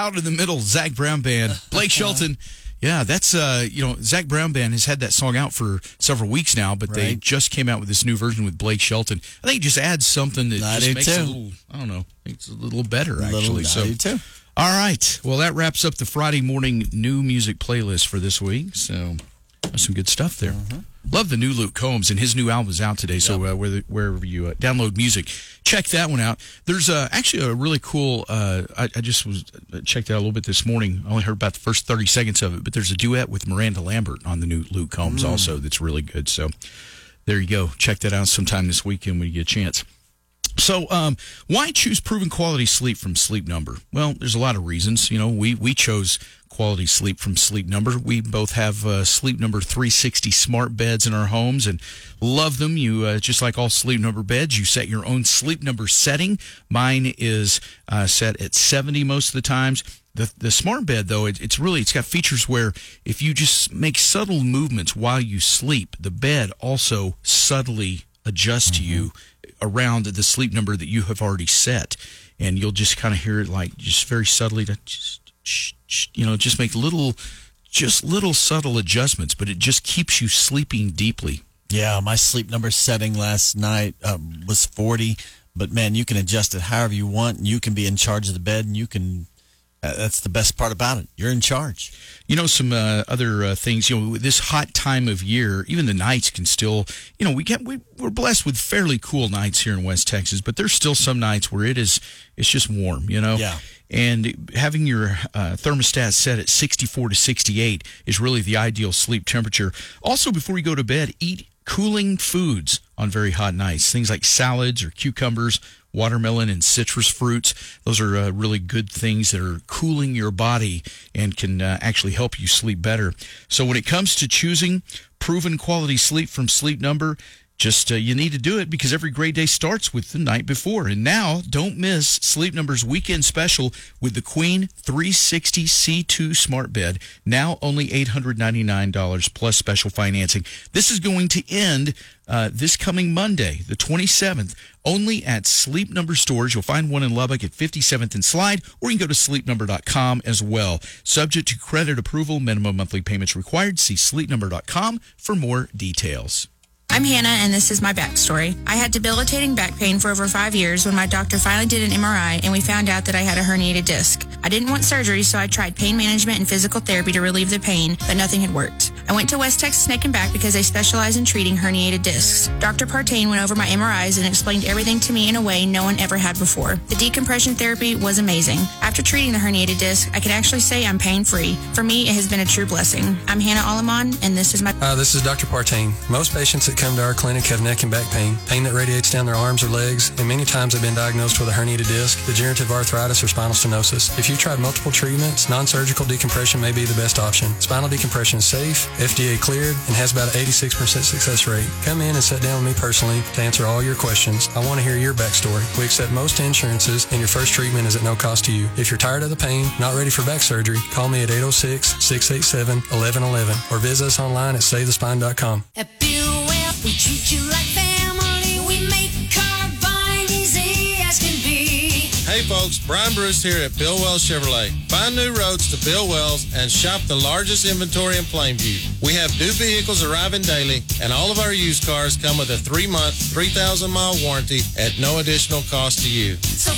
out in the middle, Zac Brown Band, Blake Shelton. Yeah, that's uh, you know, Zac Brown Band has had that song out for several weeks now, but they just came out with this new version with Blake Shelton. I think it just adds something that I just makes it a too. little, I don't know, it's a little better Little- actually. I so, too. all right, well, that wraps up the Friday morning new music playlist for this week. So, that's some good stuff there. Mm-hmm. Love the new Luke Combs, and his new album is out today. So uh, whether, wherever you uh, download music, check that one out. There's uh, actually a really cool. Uh, I, I just was uh, checked out a little bit this morning. I only heard about the first 30 seconds of it, but there's a duet with Miranda Lambert on the new Luke Combs also that's really good. So there you go. Check that out sometime this weekend when you get a chance. So, um, why choose proven quality sleep from Sleep Number? Well, there's a lot of reasons. You know, we we chose quality sleep from Sleep Number. We both have uh, Sleep Number 360 smart beds in our homes and love them. You uh, just like all Sleep Number beds, you set your own Sleep Number setting. Mine is uh, set at 70 most of the times. The, the smart bed though it, it's really it's got features where if you just make subtle movements while you sleep the bed also subtly adjusts to you around the sleep number that you have already set and you'll just kind of hear it like just very subtly to just you know just make little just little subtle adjustments but it just keeps you sleeping deeply Yeah, my sleep number setting last night um, was 40, but man, you can adjust it however you want. You can be in charge of the bed, and you can. Uh, that's the best part about it. You're in charge. You know, some uh, other uh, things. You know, this hot time of year, even the nights can still. You know, we get we, we're blessed with fairly cool nights here in West Texas, but there's still some nights where it is it's just warm. You know. Yeah. And having your uh, thermostat set at 64 to 68 is really the ideal sleep temperature. Also, before you go to bed, eat cooling foods on very hot nights. Things like salads or cucumbers watermelon and citrus fruits. Those are uh, really good things that are cooling your body and can uh, actually help you sleep better. So when it comes to choosing proven quality sleep from Sleep Number, just uh, you need to do it because every great day starts with the night before. And now, don't miss Sleep Number's weekend special with the Queen 360 C2 smart bed. Now only $899 plus special financing. This is going to end uh, this coming Monday, the 27th, only at Sleep Number stores. You'll find one in Lubbock at 57th and Slide, or you can go to sleepnumber.com as well. Subject to credit approval, minimum monthly payments required. See sleepnumber.com for more details. I'm Hannah, and this is my backstory. I had debilitating back pain for over five years when my doctor finally did an MRI and we found out that I had a herniated disc. I didn't want surgery, so I tried pain management and physical therapy to relieve the pain, but nothing had worked. I went to West Texas Neck and Back because they specialize in treating herniated discs. Dr. Partain went over my MRIs and explained everything to me in a way no one ever had before. The decompression therapy was amazing. After treating the herniated disc, I can actually say I'm pain free. For me, it has been a true blessing. I'm Hannah Alaman, and this is my. Uh, this is Dr. Partain. Most patients that come to our clinic have neck and back pain, pain that radiates down their arms or legs, and many times have been diagnosed with a herniated disc, degenerative arthritis, or spinal stenosis. If you've tried multiple treatments, non-surgical decompression may be the best option. Spinal decompression is safe, FDA cleared, and has about an 86% success rate. Come in and sit down with me personally to answer all your questions. I want to hear your backstory. We accept most insurances, and your first treatment is at no cost to you. If you're tired of the pain, not ready for back surgery, call me at 806-687-1111 or visit us online at savethespine.com. At Well, we treat you like family. We make car buying easy as can be. Hey folks, Brian Bruce here at Bill Wells Chevrolet. Find new roads to Bill Wells and shop the largest inventory in Plainview. We have new vehicles arriving daily, and all of our used cars come with a three month, 3,000 mile warranty at no additional cost to you. So